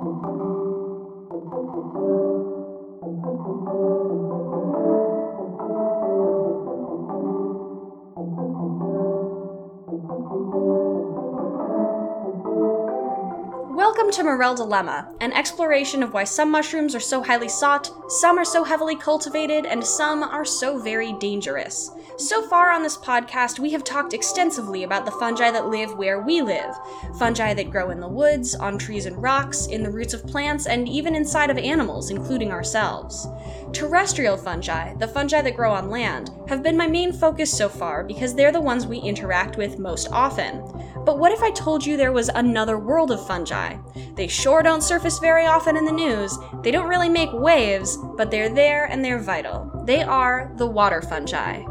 Thank you. Welcome to Morel Dilemma, an exploration of why some mushrooms are so highly sought, some are so heavily cultivated, and some are so very dangerous. So far on this podcast, we have talked extensively about the fungi that live where we live fungi that grow in the woods, on trees and rocks, in the roots of plants, and even inside of animals, including ourselves. Terrestrial fungi, the fungi that grow on land, have been my main focus so far because they're the ones we interact with most often. But what if I told you there was another world of fungi? They sure don't surface very often in the news, they don't really make waves, but they're there and they're vital. They are the water fungi.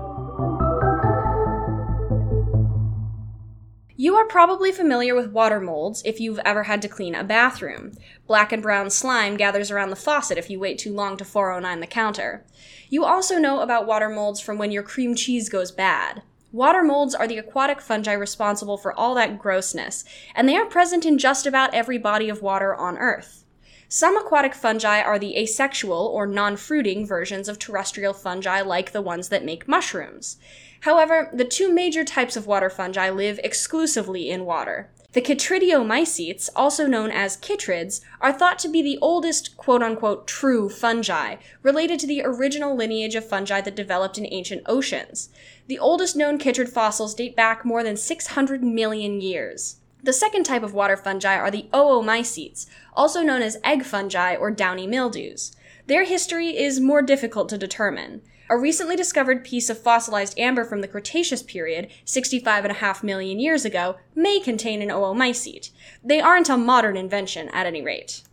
You are probably familiar with water molds if you've ever had to clean a bathroom. Black and brown slime gathers around the faucet if you wait too long to 409 the counter. You also know about water molds from when your cream cheese goes bad. Water molds are the aquatic fungi responsible for all that grossness, and they are present in just about every body of water on Earth. Some aquatic fungi are the asexual or non fruiting versions of terrestrial fungi, like the ones that make mushrooms. However, the two major types of water fungi live exclusively in water. The chytridiomycetes, also known as chytrids, are thought to be the oldest quote unquote true fungi, related to the original lineage of fungi that developed in ancient oceans. The oldest known chytrid fossils date back more than 600 million years. The second type of water fungi are the oomycetes, also known as egg fungi or downy mildews. Their history is more difficult to determine. A recently discovered piece of fossilized amber from the Cretaceous period, 65.5 million years ago, may contain an oomycete. They aren't a modern invention, at any rate.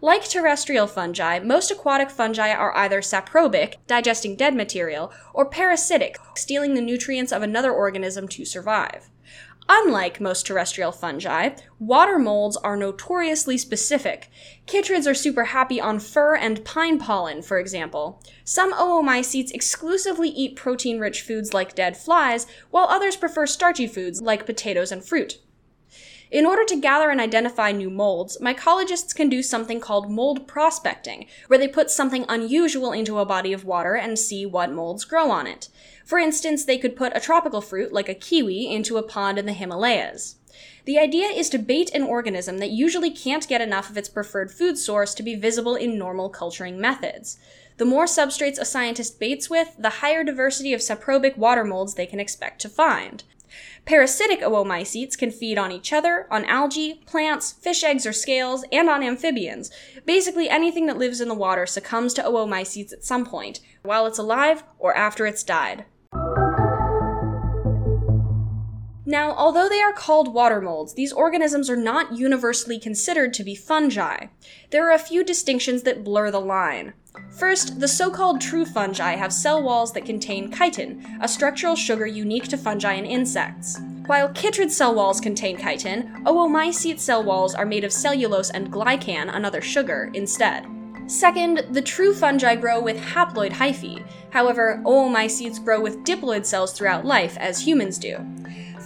Like terrestrial fungi, most aquatic fungi are either saprobic, digesting dead material, or parasitic, stealing the nutrients of another organism to survive. Unlike most terrestrial fungi, water molds are notoriously specific. Chytrids are super happy on fir and pine pollen, for example. Some oomycetes exclusively eat protein rich foods like dead flies, while others prefer starchy foods like potatoes and fruit. In order to gather and identify new molds, mycologists can do something called mold prospecting, where they put something unusual into a body of water and see what molds grow on it. For instance, they could put a tropical fruit, like a kiwi, into a pond in the Himalayas. The idea is to bait an organism that usually can't get enough of its preferred food source to be visible in normal culturing methods. The more substrates a scientist baits with, the higher diversity of saprobic water molds they can expect to find. Parasitic oomycetes can feed on each other, on algae, plants, fish eggs or scales, and on amphibians. Basically, anything that lives in the water succumbs to oomycetes at some point, while it's alive or after it's died. Now, although they are called water molds, these organisms are not universally considered to be fungi. There are a few distinctions that blur the line. First, the so called true fungi have cell walls that contain chitin, a structural sugar unique to fungi and insects. While chytrid cell walls contain chitin, oomycete cell walls are made of cellulose and glycan, another sugar, instead. Second, the true fungi grow with haploid hyphae. However, oomycetes grow with diploid cells throughout life, as humans do.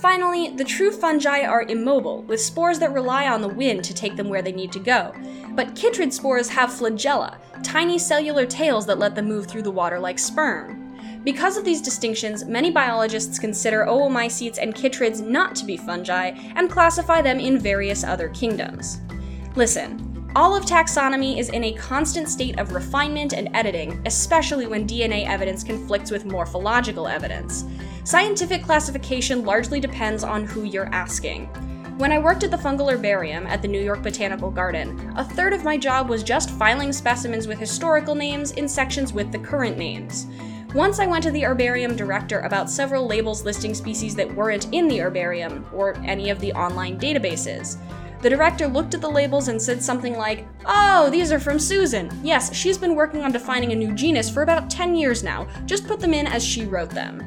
Finally, the true fungi are immobile, with spores that rely on the wind to take them where they need to go. But chytrid spores have flagella, tiny cellular tails that let them move through the water like sperm. Because of these distinctions, many biologists consider oomycetes and chytrids not to be fungi and classify them in various other kingdoms. Listen, all of taxonomy is in a constant state of refinement and editing, especially when DNA evidence conflicts with morphological evidence. Scientific classification largely depends on who you're asking. When I worked at the fungal herbarium at the New York Botanical Garden, a third of my job was just filing specimens with historical names in sections with the current names. Once I went to the herbarium director about several labels listing species that weren't in the herbarium or any of the online databases. The director looked at the labels and said something like, Oh, these are from Susan. Yes, she's been working on defining a new genus for about 10 years now. Just put them in as she wrote them.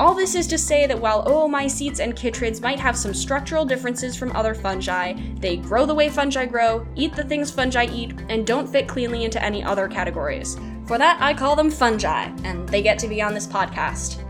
All this is to say that while oomycetes and chytrids might have some structural differences from other fungi, they grow the way fungi grow, eat the things fungi eat, and don't fit cleanly into any other categories. For that, I call them fungi, and they get to be on this podcast.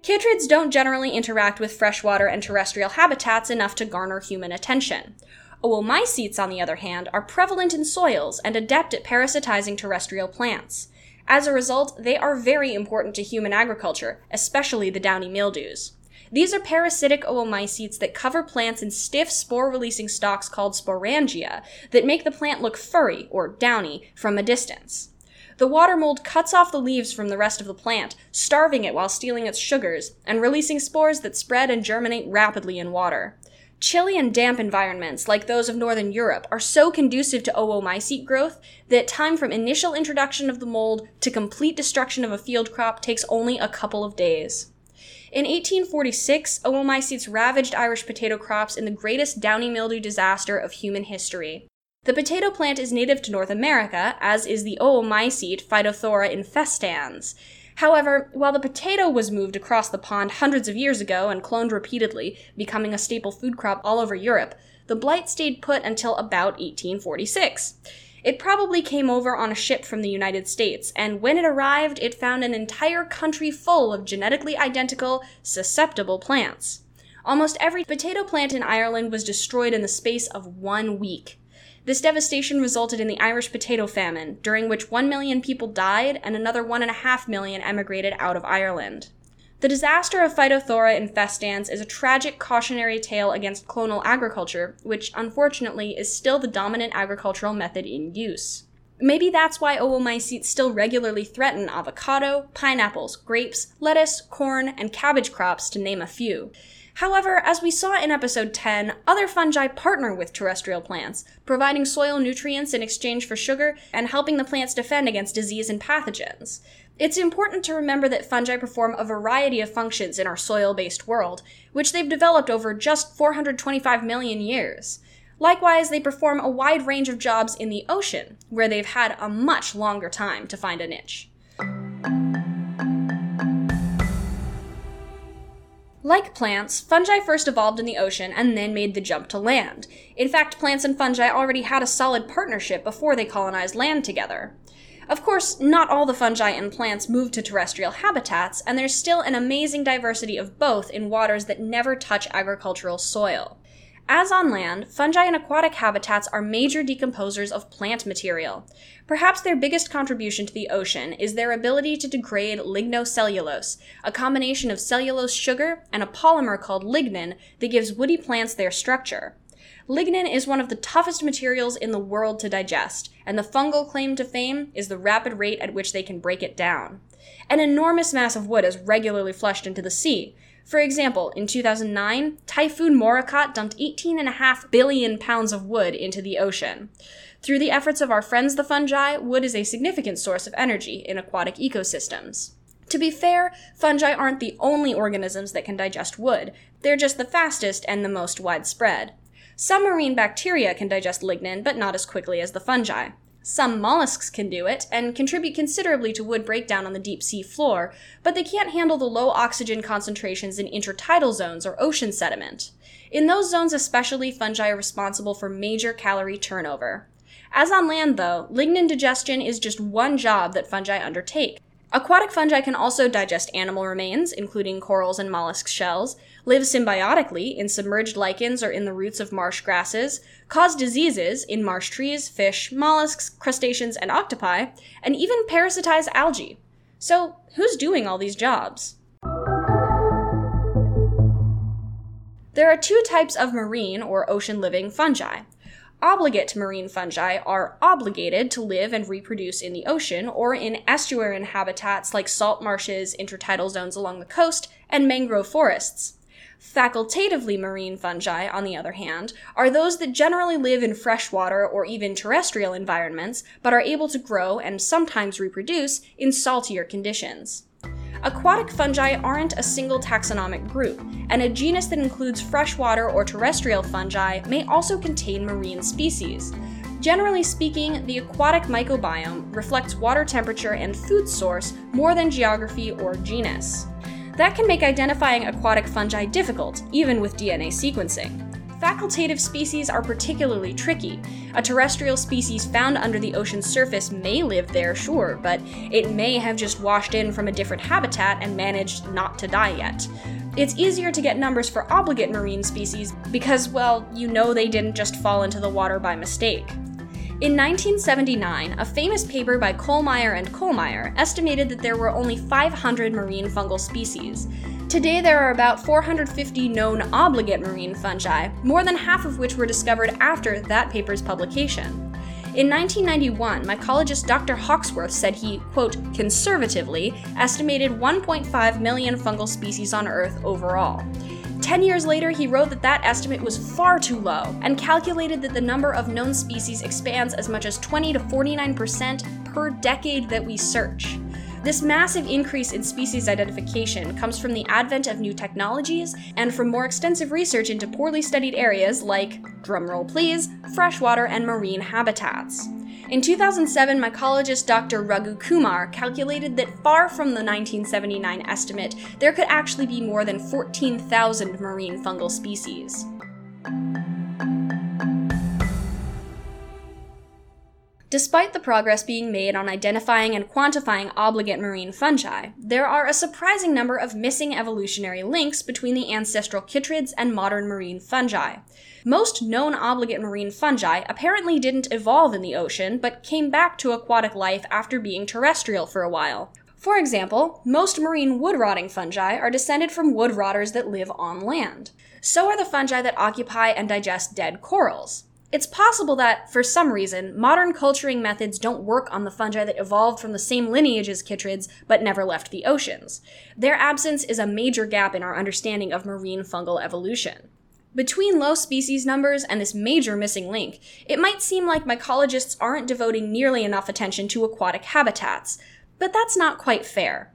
Chytrids don't generally interact with freshwater and terrestrial habitats enough to garner human attention. Oomycetes, on the other hand, are prevalent in soils and adept at parasitizing terrestrial plants. As a result, they are very important to human agriculture, especially the downy mildews. These are parasitic oomycetes that cover plants in stiff spore releasing stalks called sporangia that make the plant look furry, or downy, from a distance. The water mold cuts off the leaves from the rest of the plant, starving it while stealing its sugars, and releasing spores that spread and germinate rapidly in water. Chilly and damp environments, like those of northern Europe, are so conducive to oomycete growth that time from initial introduction of the mold to complete destruction of a field crop takes only a couple of days. In 1846, oomycetes ravaged Irish potato crops in the greatest downy mildew disaster of human history. The potato plant is native to North America, as is the oomycete Phytophthora infestans. However, while the potato was moved across the pond hundreds of years ago and cloned repeatedly, becoming a staple food crop all over Europe, the blight stayed put until about 1846. It probably came over on a ship from the United States, and when it arrived, it found an entire country full of genetically identical, susceptible plants. Almost every potato plant in Ireland was destroyed in the space of one week. This devastation resulted in the Irish potato famine, during which 1 million people died and another 1.5 million emigrated out of Ireland. The disaster of Phytophthora infestans is a tragic cautionary tale against clonal agriculture, which unfortunately is still the dominant agricultural method in use. Maybe that's why oomycetes still regularly threaten avocado, pineapples, grapes, lettuce, corn, and cabbage crops, to name a few. However, as we saw in episode 10, other fungi partner with terrestrial plants, providing soil nutrients in exchange for sugar and helping the plants defend against disease and pathogens. It's important to remember that fungi perform a variety of functions in our soil based world, which they've developed over just 425 million years. Likewise, they perform a wide range of jobs in the ocean, where they've had a much longer time to find a niche. Like plants, fungi first evolved in the ocean and then made the jump to land. In fact, plants and fungi already had a solid partnership before they colonized land together. Of course, not all the fungi and plants moved to terrestrial habitats, and there's still an amazing diversity of both in waters that never touch agricultural soil. As on land, fungi in aquatic habitats are major decomposers of plant material. Perhaps their biggest contribution to the ocean is their ability to degrade lignocellulose, a combination of cellulose sugar and a polymer called lignin that gives woody plants their structure. Lignin is one of the toughest materials in the world to digest, and the fungal claim to fame is the rapid rate at which they can break it down. An enormous mass of wood is regularly flushed into the sea, for example, in 2009, Typhoon Morakot dumped 18.5 billion pounds of wood into the ocean. Through the efforts of our friends the fungi, wood is a significant source of energy in aquatic ecosystems. To be fair, fungi aren't the only organisms that can digest wood, they're just the fastest and the most widespread. Some marine bacteria can digest lignin, but not as quickly as the fungi. Some mollusks can do it and contribute considerably to wood breakdown on the deep sea floor, but they can't handle the low oxygen concentrations in intertidal zones or ocean sediment. In those zones, especially, fungi are responsible for major calorie turnover. As on land, though, lignin digestion is just one job that fungi undertake. Aquatic fungi can also digest animal remains, including corals and mollusk shells, live symbiotically in submerged lichens or in the roots of marsh grasses, cause diseases in marsh trees, fish, mollusks, crustaceans, and octopi, and even parasitize algae. So, who's doing all these jobs? There are two types of marine or ocean living fungi. Obligate marine fungi are obligated to live and reproduce in the ocean or in estuarine habitats like salt marshes, intertidal zones along the coast, and mangrove forests. Facultatively marine fungi, on the other hand, are those that generally live in freshwater or even terrestrial environments, but are able to grow and sometimes reproduce in saltier conditions. Aquatic fungi aren't a single taxonomic group, and a genus that includes freshwater or terrestrial fungi may also contain marine species. Generally speaking, the aquatic microbiome reflects water temperature and food source more than geography or genus. That can make identifying aquatic fungi difficult, even with DNA sequencing. Facultative species are particularly tricky. A terrestrial species found under the ocean's surface may live there, sure, but it may have just washed in from a different habitat and managed not to die yet. It's easier to get numbers for obligate marine species because, well, you know they didn't just fall into the water by mistake. In 1979, a famous paper by Kohlmeyer and Kohlmeyer estimated that there were only 500 marine fungal species. Today, there are about 450 known obligate marine fungi, more than half of which were discovered after that paper's publication. In 1991, mycologist Dr. Hawksworth said he, quote, conservatively estimated 1.5 million fungal species on Earth overall. Ten years later, he wrote that that estimate was far too low and calculated that the number of known species expands as much as 20 to 49% per decade that we search. This massive increase in species identification comes from the advent of new technologies and from more extensive research into poorly studied areas like, drumroll please, freshwater and marine habitats. In 2007, mycologist Dr. Raghukumar calculated that far from the 1979 estimate, there could actually be more than 14,000 marine fungal species. Despite the progress being made on identifying and quantifying obligate marine fungi, there are a surprising number of missing evolutionary links between the ancestral chytrids and modern marine fungi. Most known obligate marine fungi apparently didn't evolve in the ocean, but came back to aquatic life after being terrestrial for a while. For example, most marine wood rotting fungi are descended from wood rotters that live on land. So are the fungi that occupy and digest dead corals. It's possible that, for some reason, modern culturing methods don't work on the fungi that evolved from the same lineage as chytrids but never left the oceans. Their absence is a major gap in our understanding of marine fungal evolution. Between low species numbers and this major missing link, it might seem like mycologists aren't devoting nearly enough attention to aquatic habitats, but that's not quite fair.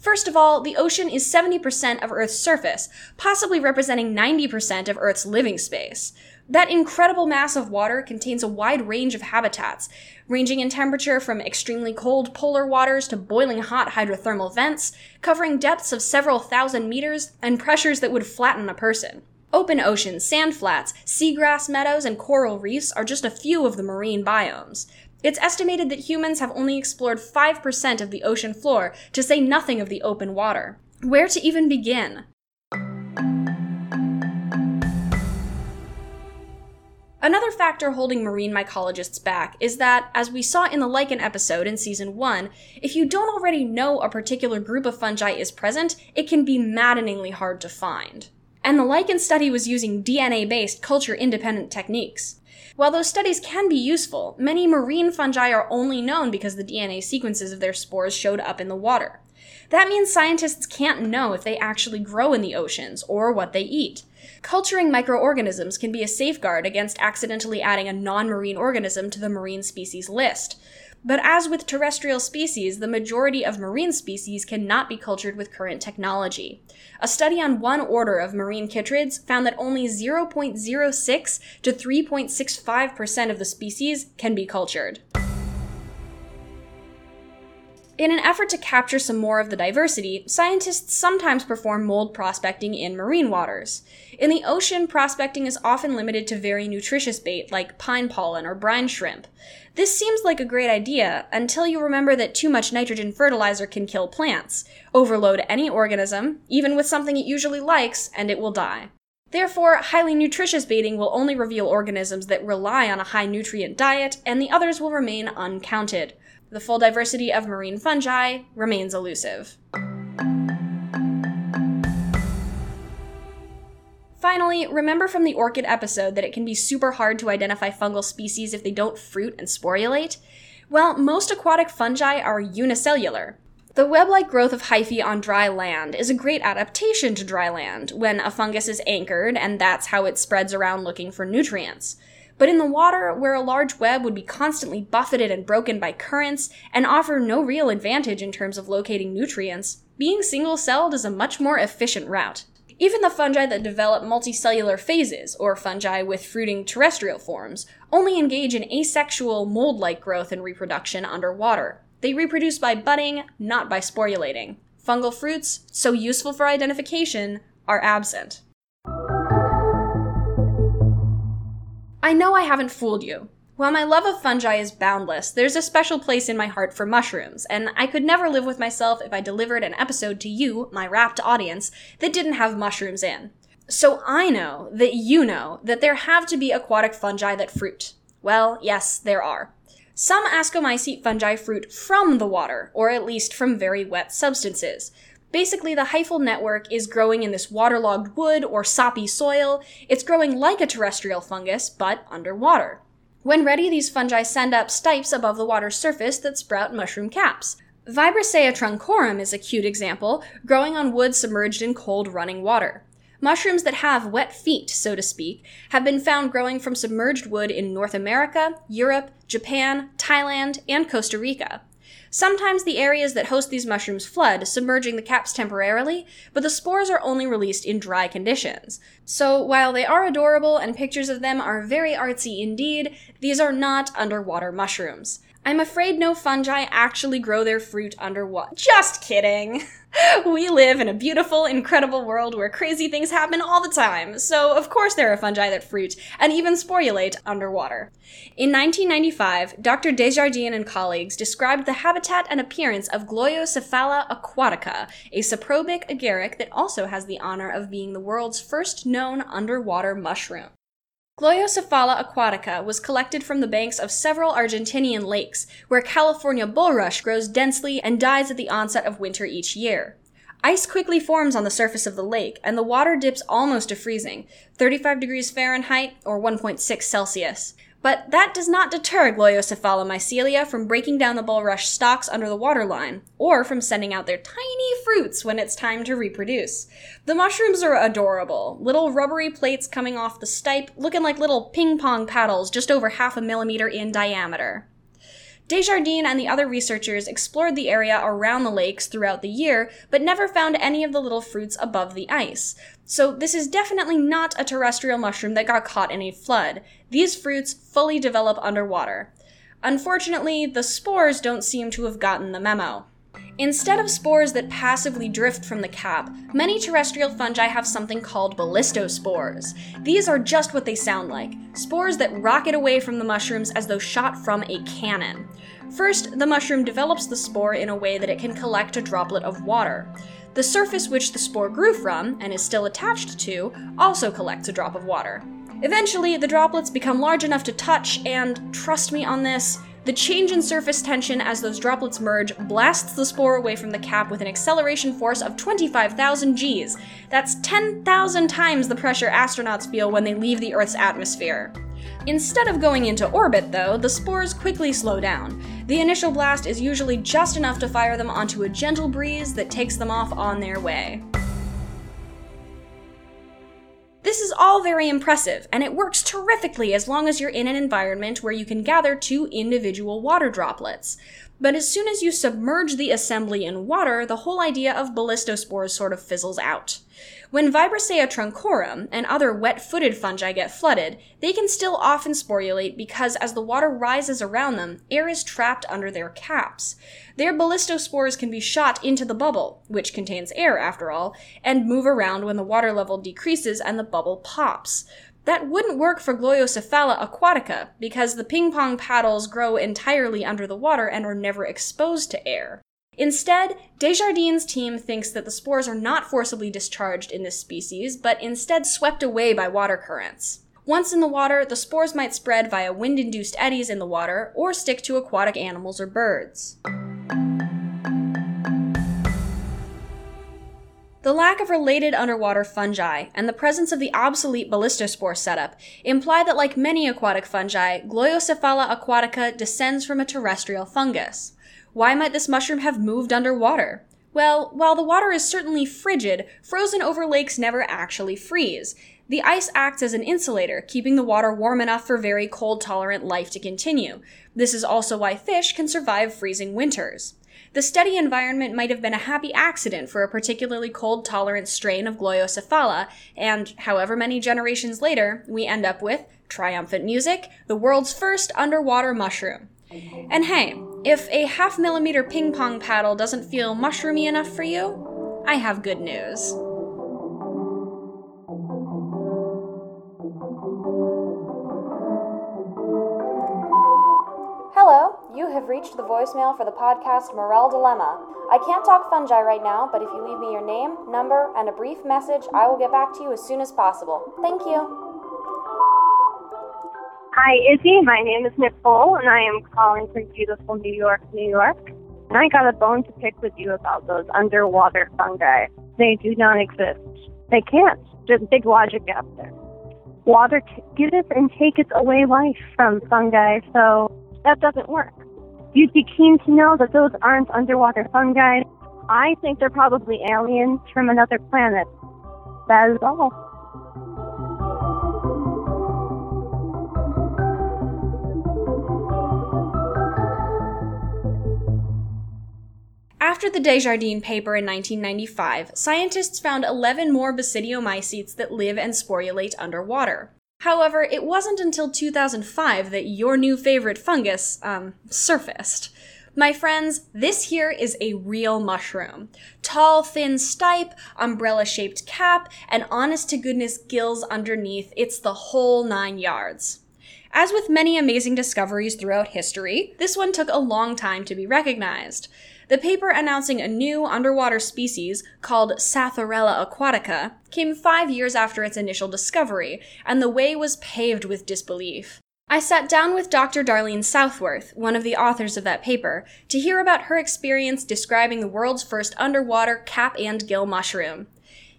First of all, the ocean is 70% of Earth's surface, possibly representing 90% of Earth's living space. That incredible mass of water contains a wide range of habitats, ranging in temperature from extremely cold polar waters to boiling hot hydrothermal vents, covering depths of several thousand meters and pressures that would flatten a person. Open oceans, sand flats, seagrass meadows, and coral reefs are just a few of the marine biomes. It's estimated that humans have only explored 5% of the ocean floor, to say nothing of the open water. Where to even begin? Another factor holding marine mycologists back is that, as we saw in the lichen episode in season 1, if you don't already know a particular group of fungi is present, it can be maddeningly hard to find. And the lichen study was using DNA based culture independent techniques. While those studies can be useful, many marine fungi are only known because the DNA sequences of their spores showed up in the water. That means scientists can't know if they actually grow in the oceans or what they eat. Culturing microorganisms can be a safeguard against accidentally adding a non marine organism to the marine species list. But as with terrestrial species, the majority of marine species cannot be cultured with current technology. A study on one order of marine chytrids found that only 0.06 to 3.65% of the species can be cultured. In an effort to capture some more of the diversity, scientists sometimes perform mold prospecting in marine waters. In the ocean, prospecting is often limited to very nutritious bait like pine pollen or brine shrimp. This seems like a great idea until you remember that too much nitrogen fertilizer can kill plants, overload any organism, even with something it usually likes, and it will die. Therefore, highly nutritious baiting will only reveal organisms that rely on a high nutrient diet, and the others will remain uncounted the full diversity of marine fungi remains elusive. Finally, remember from the orchid episode that it can be super hard to identify fungal species if they don't fruit and sporulate? Well, most aquatic fungi are unicellular. The web like growth of hyphae on dry land is a great adaptation to dry land when a fungus is anchored, and that's how it spreads around looking for nutrients. But in the water, where a large web would be constantly buffeted and broken by currents and offer no real advantage in terms of locating nutrients, being single celled is a much more efficient route. Even the fungi that develop multicellular phases, or fungi with fruiting terrestrial forms, only engage in asexual mold like growth and reproduction underwater. They reproduce by budding, not by sporulating. Fungal fruits, so useful for identification, are absent. I know I haven't fooled you. While my love of fungi is boundless, there's a special place in my heart for mushrooms, and I could never live with myself if I delivered an episode to you, my rapt audience, that didn't have mushrooms in. So I know that you know that there have to be aquatic fungi that fruit. Well, yes, there are. Some ascomycete fungi fruit from the water, or at least from very wet substances. Basically, the hyphal network is growing in this waterlogged wood or soppy soil. It's growing like a terrestrial fungus, but underwater. When ready, these fungi send up stipes above the water's surface that sprout mushroom caps. Vibrissea truncorum is a cute example, growing on wood submerged in cold running water. Mushrooms that have wet feet, so to speak, have been found growing from submerged wood in North America, Europe, Japan, Thailand, and Costa Rica. Sometimes the areas that host these mushrooms flood, submerging the caps temporarily, but the spores are only released in dry conditions. So while they are adorable and pictures of them are very artsy indeed, these are not underwater mushrooms. I'm afraid no fungi actually grow their fruit underwater. Just kidding! we live in a beautiful, incredible world where crazy things happen all the time, so of course there are fungi that fruit and even sporulate underwater. In 1995, Dr. Desjardin and colleagues described the habitat and appearance of Gloiocephala aquatica, a saprobic agaric that also has the honor of being the world's first known underwater mushroom. Gloiocephala aquatica was collected from the banks of several Argentinian lakes, where California bulrush grows densely and dies at the onset of winter each year. Ice quickly forms on the surface of the lake, and the water dips almost to freezing, 35 degrees Fahrenheit or 1.6 Celsius. But that does not deter Gloiocephala mycelia from breaking down the bulrush stalks under the waterline, or from sending out their tiny fruits when it's time to reproduce. The mushrooms are adorable. Little rubbery plates coming off the stipe, looking like little ping pong paddles just over half a millimeter in diameter. Desjardin and the other researchers explored the area around the lakes throughout the year, but never found any of the little fruits above the ice. So this is definitely not a terrestrial mushroom that got caught in a flood. These fruits fully develop underwater. Unfortunately, the spores don't seem to have gotten the memo. Instead of spores that passively drift from the cap, many terrestrial fungi have something called ballistospores. These are just what they sound like spores that rocket away from the mushrooms as though shot from a cannon. First, the mushroom develops the spore in a way that it can collect a droplet of water. The surface which the spore grew from, and is still attached to, also collects a drop of water. Eventually, the droplets become large enough to touch, and trust me on this, the change in surface tension as those droplets merge blasts the spore away from the cap with an acceleration force of 25,000 Gs. That's 10,000 times the pressure astronauts feel when they leave the Earth's atmosphere. Instead of going into orbit, though, the spores quickly slow down. The initial blast is usually just enough to fire them onto a gentle breeze that takes them off on their way. This is all very impressive, and it works terrifically as long as you're in an environment where you can gather two individual water droplets. But as soon as you submerge the assembly in water, the whole idea of ballistospores sort of fizzles out. When Vibrissea truncorum and other wet-footed fungi get flooded, they can still often sporulate because as the water rises around them, air is trapped under their caps. Their ballistospores can be shot into the bubble, which contains air after all, and move around when the water level decreases and the bubble pops. That wouldn't work for Gloiocephala aquatica because the ping pong paddles grow entirely under the water and are never exposed to air. Instead, Desjardins' team thinks that the spores are not forcibly discharged in this species, but instead swept away by water currents. Once in the water, the spores might spread via wind induced eddies in the water or stick to aquatic animals or birds. The lack of related underwater fungi and the presence of the obsolete ballistospore setup imply that, like many aquatic fungi, Gloiocephala aquatica descends from a terrestrial fungus. Why might this mushroom have moved underwater? Well, while the water is certainly frigid, frozen over lakes never actually freeze. The ice acts as an insulator, keeping the water warm enough for very cold tolerant life to continue. This is also why fish can survive freezing winters. The steady environment might have been a happy accident for a particularly cold tolerant strain of Gloiocephala, and however many generations later, we end up with triumphant music, the world's first underwater mushroom. And hey, if a half millimeter ping pong paddle doesn't feel mushroomy enough for you, I have good news. Hello, you have reached the voicemail for the podcast Morel Dilemma. I can't talk fungi right now, but if you leave me your name, number, and a brief message, I will get back to you as soon as possible. Thank you. Hi, Izzy. My name is Nicole, and I am calling from beautiful New York, New York. And I got a bone to pick with you about those underwater fungi. They do not exist. They can't. There's big logic out there. Water t- giveth and taketh away life from fungi, so that doesn't work. You'd be keen to know that those aren't underwater fungi. I think they're probably aliens from another planet. That is all. After the Desjardin paper in 1995, scientists found 11 more basidiomycetes that live and sporulate underwater. However, it wasn't until 2005 that your new favorite fungus, um, surfaced. My friends, this here is a real mushroom. Tall, thin stipe, umbrella shaped cap, and honest to goodness gills underneath. It's the whole nine yards. As with many amazing discoveries throughout history, this one took a long time to be recognized. The paper announcing a new underwater species called Psathyrella aquatica came five years after its initial discovery, and the way was paved with disbelief. I sat down with Dr. Darlene Southworth, one of the authors of that paper, to hear about her experience describing the world's first underwater cap and gill mushroom.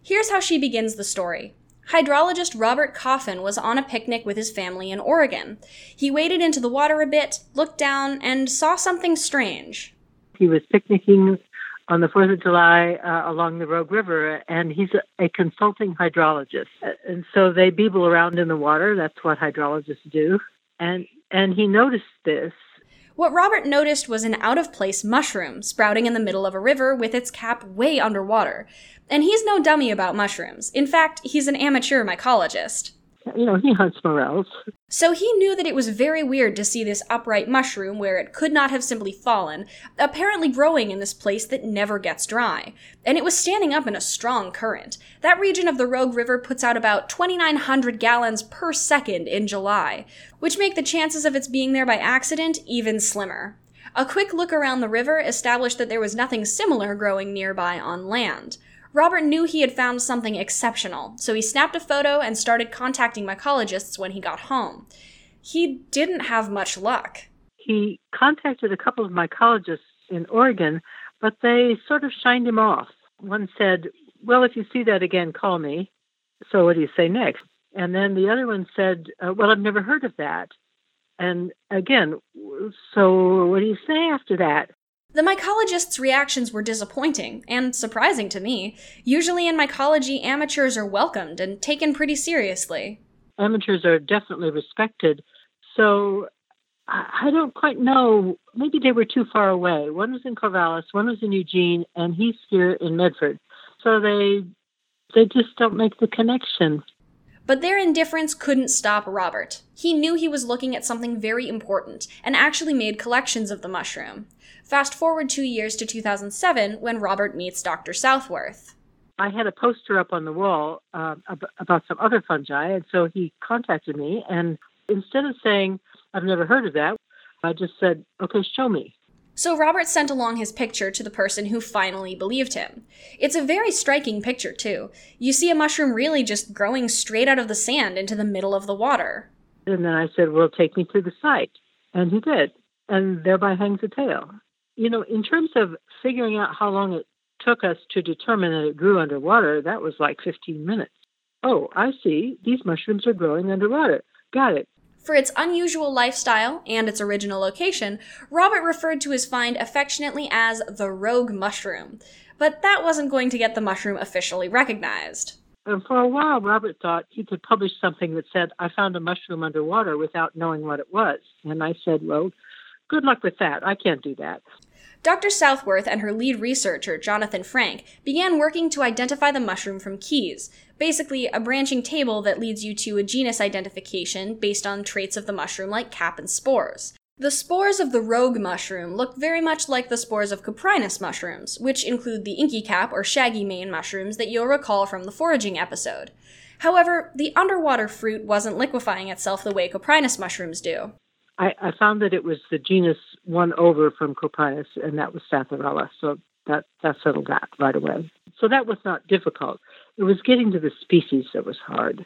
Here's how she begins the story. Hydrologist Robert Coffin was on a picnic with his family in Oregon. He waded into the water a bit, looked down, and saw something strange he was picnicking on the 4th of July uh, along the Rogue River, and he's a, a, consulting hydrologist. And so they beeble around in the water. That's what hydrologists do. And, and he noticed this. What Robert noticed was an out of place mushroom sprouting in the middle of a river with its cap way underwater. And he's no dummy about mushrooms. In fact, he's an amateur mycologist you know, he hunts morels. So he knew that it was very weird to see this upright mushroom where it could not have simply fallen, apparently growing in this place that never gets dry. And it was standing up in a strong current. That region of the Rogue River puts out about 2,900 gallons per second in July, which make the chances of its being there by accident even slimmer. A quick look around the river established that there was nothing similar growing nearby on land. Robert knew he had found something exceptional, so he snapped a photo and started contacting mycologists when he got home. He didn't have much luck. He contacted a couple of mycologists in Oregon, but they sort of shined him off. One said, Well, if you see that again, call me. So what do you say next? And then the other one said, uh, Well, I've never heard of that. And again, so what do you say after that? The mycologist's reactions were disappointing and surprising to me. Usually in mycology, amateurs are welcomed and taken pretty seriously. Amateurs are definitely respected. So I don't quite know. Maybe they were too far away. One was in Corvallis, one was in Eugene, and he's here in Medford. So they they just don't make the connection. But their indifference couldn't stop Robert. He knew he was looking at something very important and actually made collections of the mushroom. Fast forward two years to 2007 when Robert meets Dr. Southworth. I had a poster up on the wall uh, about some other fungi, and so he contacted me. And instead of saying, I've never heard of that, I just said, okay, show me. So Robert sent along his picture to the person who finally believed him. It's a very striking picture, too. You see a mushroom really just growing straight out of the sand into the middle of the water. And then I said, Well, take me to the site. And he did. And thereby hangs a tale you know, in terms of figuring out how long it took us to determine that it grew underwater, that was like 15 minutes. Oh, I see. These mushrooms are growing underwater. Got it. For its unusual lifestyle and its original location, Robert referred to his find affectionately as the rogue mushroom. But that wasn't going to get the mushroom officially recognized. And for a while, Robert thought he could publish something that said, I found a mushroom underwater without knowing what it was. And I said, Well, good luck with that. I can't do that. Dr. Southworth and her lead researcher, Jonathan Frank, began working to identify the mushroom from keys, basically a branching table that leads you to a genus identification based on traits of the mushroom like cap and spores. The spores of the rogue mushroom look very much like the spores of coprinus mushrooms, which include the inky cap or shaggy mane mushrooms that you'll recall from the foraging episode. However, the underwater fruit wasn't liquefying itself the way coprinus mushrooms do. I, I found that it was the genus one over from Coprinus, and that was Psathyrella. So that, that settled that right away. So that was not difficult. It was getting to the species that was hard.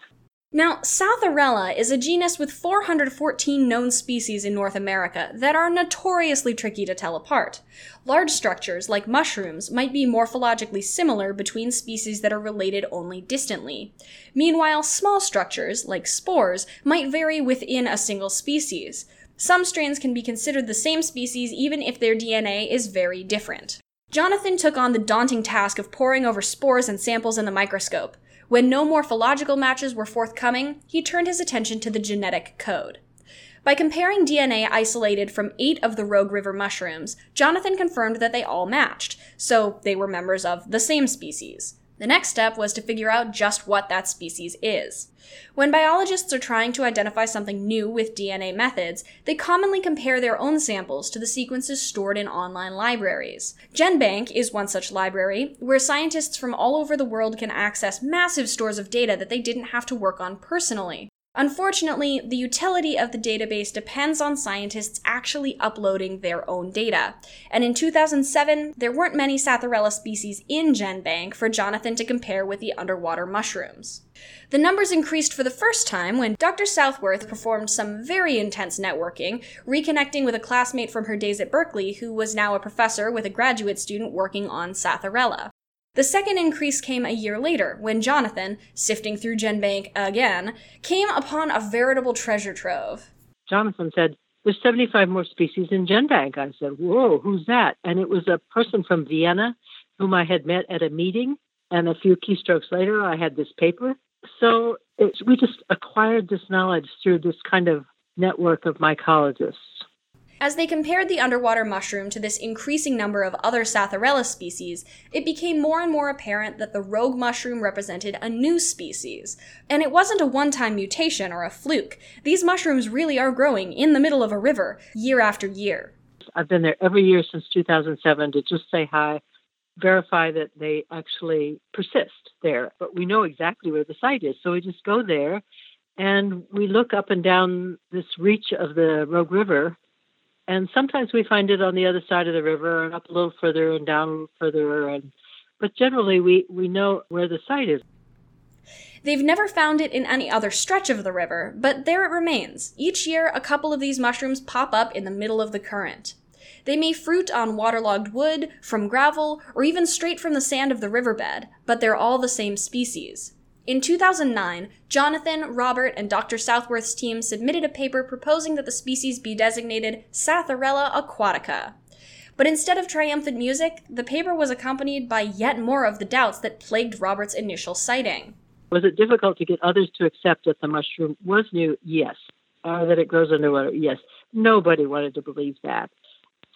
Now, Psathyrella is a genus with 414 known species in North America that are notoriously tricky to tell apart. Large structures, like mushrooms, might be morphologically similar between species that are related only distantly. Meanwhile, small structures, like spores, might vary within a single species. Some strains can be considered the same species even if their DNA is very different. Jonathan took on the daunting task of poring over spores and samples in the microscope. When no morphological matches were forthcoming, he turned his attention to the genetic code. By comparing DNA isolated from eight of the Rogue River mushrooms, Jonathan confirmed that they all matched, so they were members of the same species. The next step was to figure out just what that species is. When biologists are trying to identify something new with DNA methods, they commonly compare their own samples to the sequences stored in online libraries. GenBank is one such library, where scientists from all over the world can access massive stores of data that they didn't have to work on personally. Unfortunately, the utility of the database depends on scientists actually uploading their own data. And in 2007, there weren't many Psathyrella species in GenBank for Jonathan to compare with the underwater mushrooms. The numbers increased for the first time when Dr. Southworth performed some very intense networking, reconnecting with a classmate from her days at Berkeley who was now a professor with a graduate student working on Psathyrella. The second increase came a year later, when Jonathan, sifting through GenBank again, came upon a veritable treasure trove. Jonathan said, There's 75 more species in GenBank. I said, Whoa, who's that? And it was a person from Vienna whom I had met at a meeting. And a few keystrokes later, I had this paper. So it, we just acquired this knowledge through this kind of network of mycologists. As they compared the underwater mushroom to this increasing number of other Psathyrella species, it became more and more apparent that the rogue mushroom represented a new species. And it wasn't a one time mutation or a fluke. These mushrooms really are growing in the middle of a river, year after year. I've been there every year since 2007 to just say hi, verify that they actually persist there. But we know exactly where the site is. So we just go there and we look up and down this reach of the Rogue River and sometimes we find it on the other side of the river and up a little further and down a little further and but generally we we know where the site is They've never found it in any other stretch of the river, but there it remains. Each year, a couple of these mushrooms pop up in the middle of the current. They may fruit on waterlogged wood, from gravel, or even straight from the sand of the riverbed, but they're all the same species. In 2009, Jonathan, Robert, and Dr. Southworth's team submitted a paper proposing that the species be designated Psathyrella aquatica. But instead of triumphant music, the paper was accompanied by yet more of the doubts that plagued Robert's initial sighting. Was it difficult to get others to accept that the mushroom was new? Yes. Uh, that it grows underwater? Yes. Nobody wanted to believe that.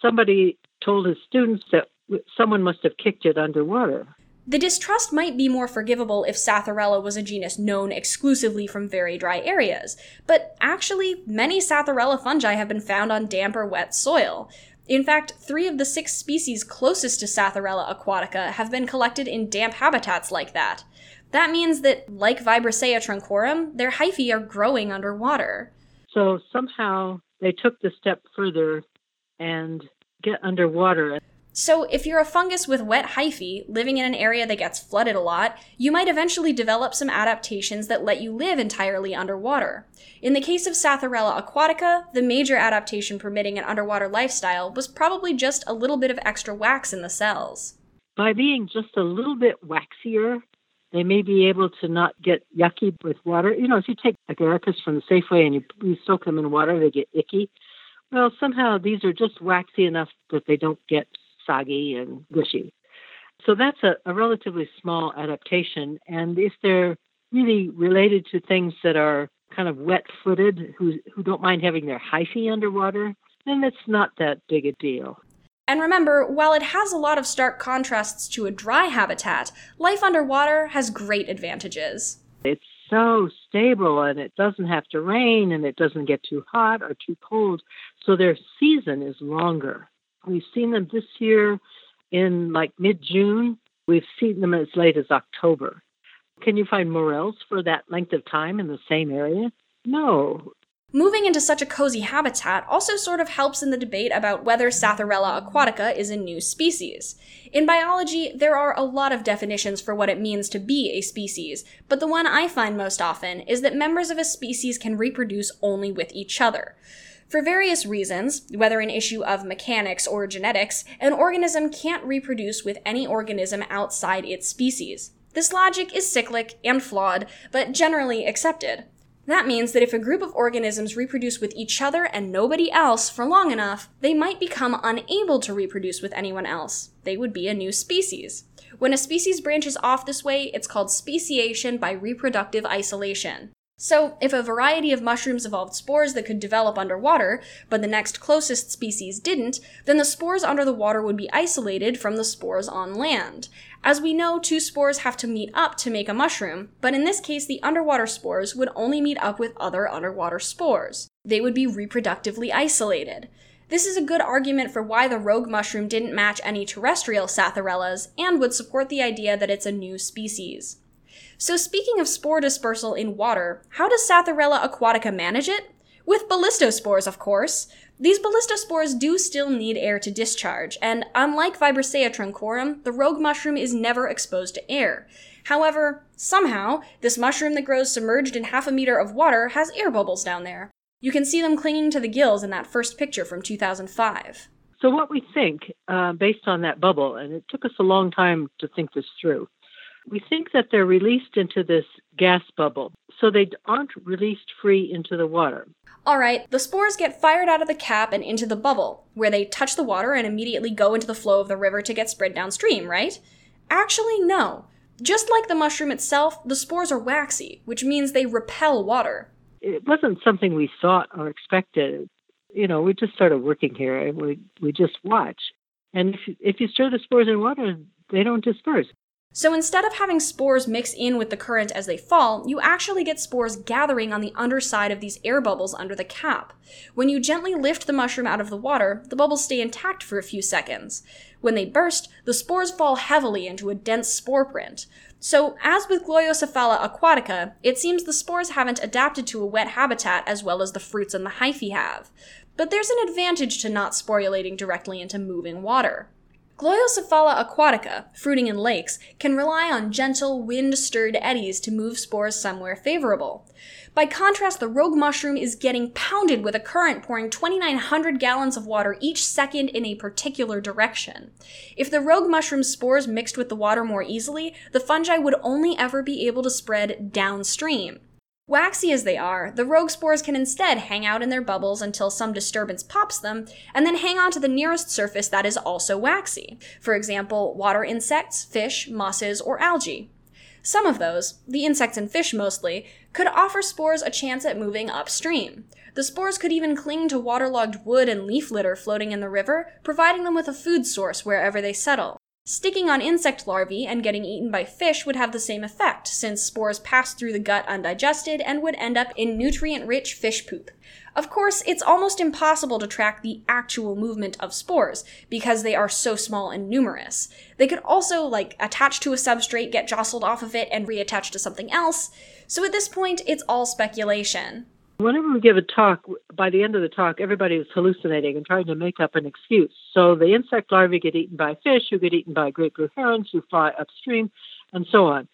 Somebody told his students that someone must have kicked it underwater. The distrust might be more forgivable if Psathyrella was a genus known exclusively from very dry areas, but actually, many Psathyrella fungi have been found on damp or wet soil. In fact, three of the six species closest to Psathyrella aquatica have been collected in damp habitats like that. That means that, like Vibrissea truncorum, their hyphae are growing underwater. So somehow they took the step further and get underwater. So, if you're a fungus with wet hyphae living in an area that gets flooded a lot, you might eventually develop some adaptations that let you live entirely underwater. In the case of Psathyrella aquatica, the major adaptation permitting an underwater lifestyle was probably just a little bit of extra wax in the cells. By being just a little bit waxier, they may be able to not get yucky with water. You know, if you take agaricus from the Safeway and you, you soak them in water, they get icky. Well, somehow these are just waxy enough that they don't get soggy and gushy. So that's a, a relatively small adaptation. And if they're really related to things that are kind of wet footed, who, who don't mind having their hyphae underwater, then it's not that big a deal. And remember, while it has a lot of stark contrasts to a dry habitat, life underwater has great advantages. It's so stable and it doesn't have to rain and it doesn't get too hot or too cold. So their season is longer. We've seen them this year in like mid June. We've seen them as late as October. Can you find morels for that length of time in the same area? No. Moving into such a cozy habitat also sort of helps in the debate about whether Psathyrella aquatica is a new species. In biology, there are a lot of definitions for what it means to be a species, but the one I find most often is that members of a species can reproduce only with each other. For various reasons, whether an issue of mechanics or genetics, an organism can't reproduce with any organism outside its species. This logic is cyclic and flawed, but generally accepted. That means that if a group of organisms reproduce with each other and nobody else for long enough, they might become unable to reproduce with anyone else. They would be a new species. When a species branches off this way, it's called speciation by reproductive isolation. So, if a variety of mushrooms evolved spores that could develop underwater, but the next closest species didn't, then the spores under the water would be isolated from the spores on land. As we know, two spores have to meet up to make a mushroom, but in this case, the underwater spores would only meet up with other underwater spores. They would be reproductively isolated. This is a good argument for why the rogue mushroom didn't match any terrestrial Psathyrellas and would support the idea that it's a new species. So, speaking of spore dispersal in water, how does Psathyrella aquatica manage it? With ballistospores, of course. These ballistospores do still need air to discharge, and unlike Vibrissea truncorum, the rogue mushroom is never exposed to air. However, somehow, this mushroom that grows submerged in half a meter of water has air bubbles down there. You can see them clinging to the gills in that first picture from 2005. So, what we think, uh, based on that bubble, and it took us a long time to think this through, we think that they're released into this gas bubble, so they aren't released free into the water. All right, the spores get fired out of the cap and into the bubble, where they touch the water and immediately go into the flow of the river to get spread downstream, right? Actually, no. Just like the mushroom itself, the spores are waxy, which means they repel water. It wasn't something we thought or expected. You know, we just started working here and we, we just watch. And if, if you stir the spores in water, they don't disperse. So instead of having spores mix in with the current as they fall, you actually get spores gathering on the underside of these air bubbles under the cap. When you gently lift the mushroom out of the water, the bubbles stay intact for a few seconds. When they burst, the spores fall heavily into a dense spore print. So, as with Gloiocephala aquatica, it seems the spores haven't adapted to a wet habitat as well as the fruits and the hyphae have. But there's an advantage to not sporulating directly into moving water. Gloiocephala aquatica, fruiting in lakes, can rely on gentle, wind stirred eddies to move spores somewhere favorable. By contrast, the rogue mushroom is getting pounded with a current pouring 2,900 gallons of water each second in a particular direction. If the rogue mushroom spores mixed with the water more easily, the fungi would only ever be able to spread downstream. Waxy as they are, the rogue spores can instead hang out in their bubbles until some disturbance pops them, and then hang on to the nearest surface that is also waxy. For example, water insects, fish, mosses, or algae. Some of those, the insects and fish mostly, could offer spores a chance at moving upstream. The spores could even cling to waterlogged wood and leaf litter floating in the river, providing them with a food source wherever they settle. Sticking on insect larvae and getting eaten by fish would have the same effect, since spores pass through the gut undigested and would end up in nutrient rich fish poop. Of course, it's almost impossible to track the actual movement of spores because they are so small and numerous. They could also, like, attach to a substrate, get jostled off of it, and reattach to something else. So at this point, it's all speculation. Whenever we give a talk, by the end of the talk, everybody is hallucinating and trying to make up an excuse. So the insect larvae get eaten by fish, who get eaten by great blue herons, who fly upstream, and so on.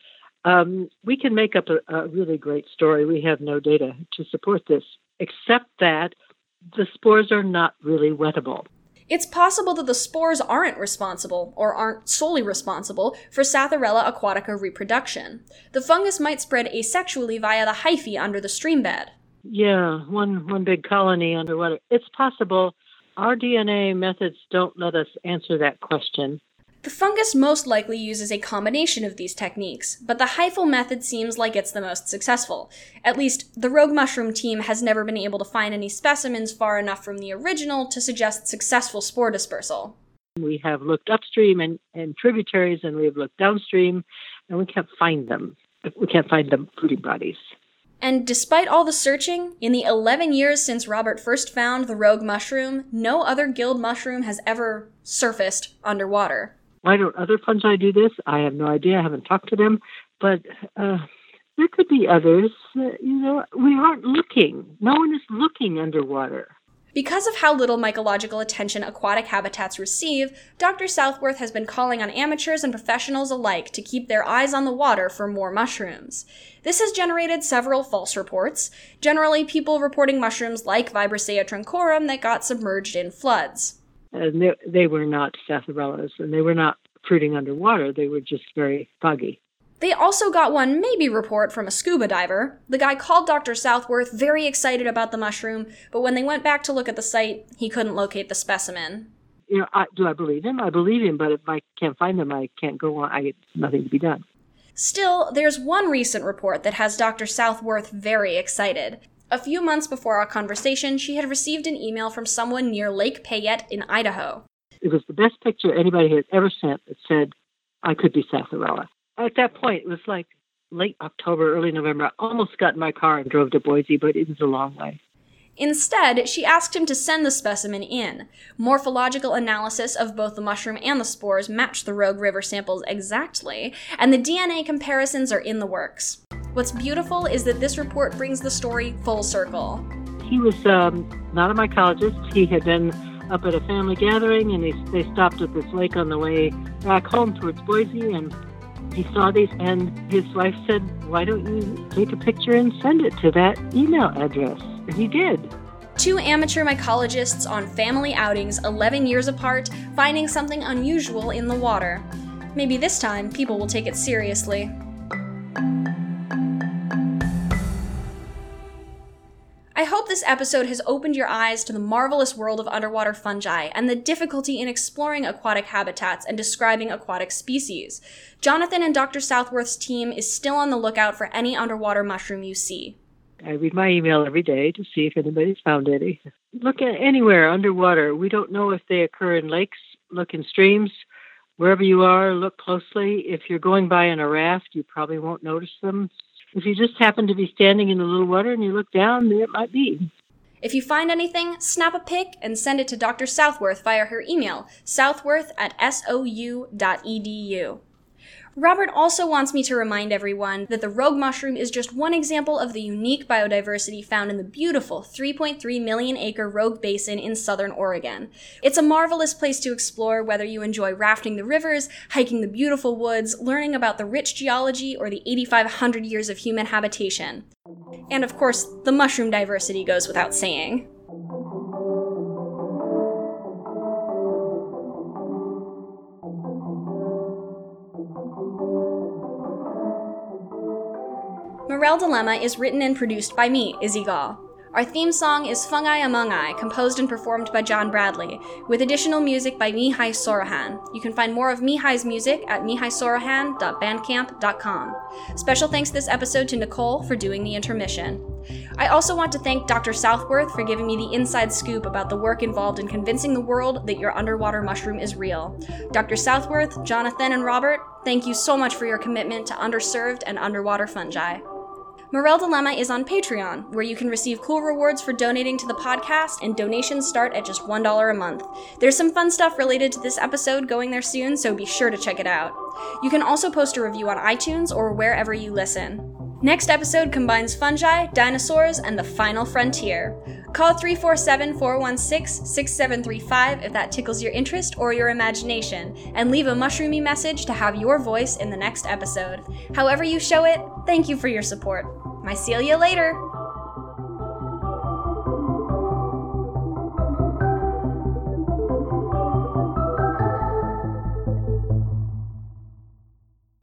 Um, we can make up a, a really great story. We have no data to support this, except that the spores are not really wettable. It's possible that the spores aren't responsible, or aren't solely responsible, for Psathyrella aquatica reproduction. The fungus might spread asexually via the hyphae under the streambed. Yeah, one one big colony underwater. It's possible. Our DNA methods don't let us answer that question. The fungus most likely uses a combination of these techniques, but the hyphal method seems like it's the most successful. At least, the rogue mushroom team has never been able to find any specimens far enough from the original to suggest successful spore dispersal. We have looked upstream and, and tributaries, and we have looked downstream, and we can't find them. We can't find the fruiting bodies. And despite all the searching, in the 11 years since Robert first found the rogue mushroom, no other gilled mushroom has ever surfaced underwater. Why don't other fungi do this? I have no idea. I haven't talked to them. But uh, there could be others. Uh, you know, we aren't looking. No one is looking underwater. Because of how little mycological attention aquatic habitats receive, Dr. Southworth has been calling on amateurs and professionals alike to keep their eyes on the water for more mushrooms. This has generated several false reports, generally people reporting mushrooms like Vibrissea truncorum that got submerged in floods. And they, they were not Psathyrellas, and they were not fruiting underwater. They were just very foggy. They also got one maybe report from a scuba diver. The guy called Dr. Southworth very excited about the mushroom, but when they went back to look at the site, he couldn't locate the specimen. You know, I, do I believe him? I believe him, but if I can't find them, I can't go on. I get nothing to be done. Still, there's one recent report that has Dr. Southworth very excited. A few months before our conversation, she had received an email from someone near Lake Payette in Idaho. It was the best picture anybody had ever sent that said I could be Psathyrella at that point, it was like late October, early November. I almost got in my car and drove to Boise, but it was a long way. Instead, she asked him to send the specimen in. Morphological analysis of both the mushroom and the spores match the Rogue River samples exactly, and the DNA comparisons are in the works. What's beautiful is that this report brings the story full circle. He was um, not a mycologist. He had been up at a family gathering, and he, they stopped at this lake on the way back home towards Boise, and he saw these, and his wife said, Why don't you take a picture and send it to that email address? And he did. Two amateur mycologists on family outings 11 years apart, finding something unusual in the water. Maybe this time people will take it seriously. Hope this episode has opened your eyes to the marvelous world of underwater fungi and the difficulty in exploring aquatic habitats and describing aquatic species. Jonathan and Dr. Southworth's team is still on the lookout for any underwater mushroom you see. I read my email every day to see if anybody's found any. Look at anywhere underwater. We don't know if they occur in lakes, look in streams. Wherever you are, look closely. If you're going by in a raft, you probably won't notice them. If you just happen to be standing in the little water and you look down, there it might be. If you find anything, snap a pic and send it to Dr. Southworth via her email, southworth at sou.edu. Robert also wants me to remind everyone that the rogue mushroom is just one example of the unique biodiversity found in the beautiful 3.3 million acre Rogue Basin in southern Oregon. It's a marvelous place to explore whether you enjoy rafting the rivers, hiking the beautiful woods, learning about the rich geology, or the 8,500 years of human habitation. And of course, the mushroom diversity goes without saying. Morel Dilemma is written and produced by me, Izzy Gall. Our theme song is Fungi Among I, composed and performed by John Bradley, with additional music by Mihai Sorahan. You can find more of Mihai's music at mihaisorahan.bandcamp.com. Special thanks this episode to Nicole for doing the intermission. I also want to thank Dr. Southworth for giving me the inside scoop about the work involved in convincing the world that your underwater mushroom is real. Dr. Southworth, Jonathan, and Robert, thank you so much for your commitment to underserved and underwater fungi. Morel Dilemma is on Patreon, where you can receive cool rewards for donating to the podcast, and donations start at just $1 a month. There's some fun stuff related to this episode going there soon, so be sure to check it out. You can also post a review on iTunes or wherever you listen. Next episode combines fungi, dinosaurs, and the final frontier. Call 347 416 6735 if that tickles your interest or your imagination, and leave a mushroomy message to have your voice in the next episode. However, you show it, thank you for your support. Mycelia later!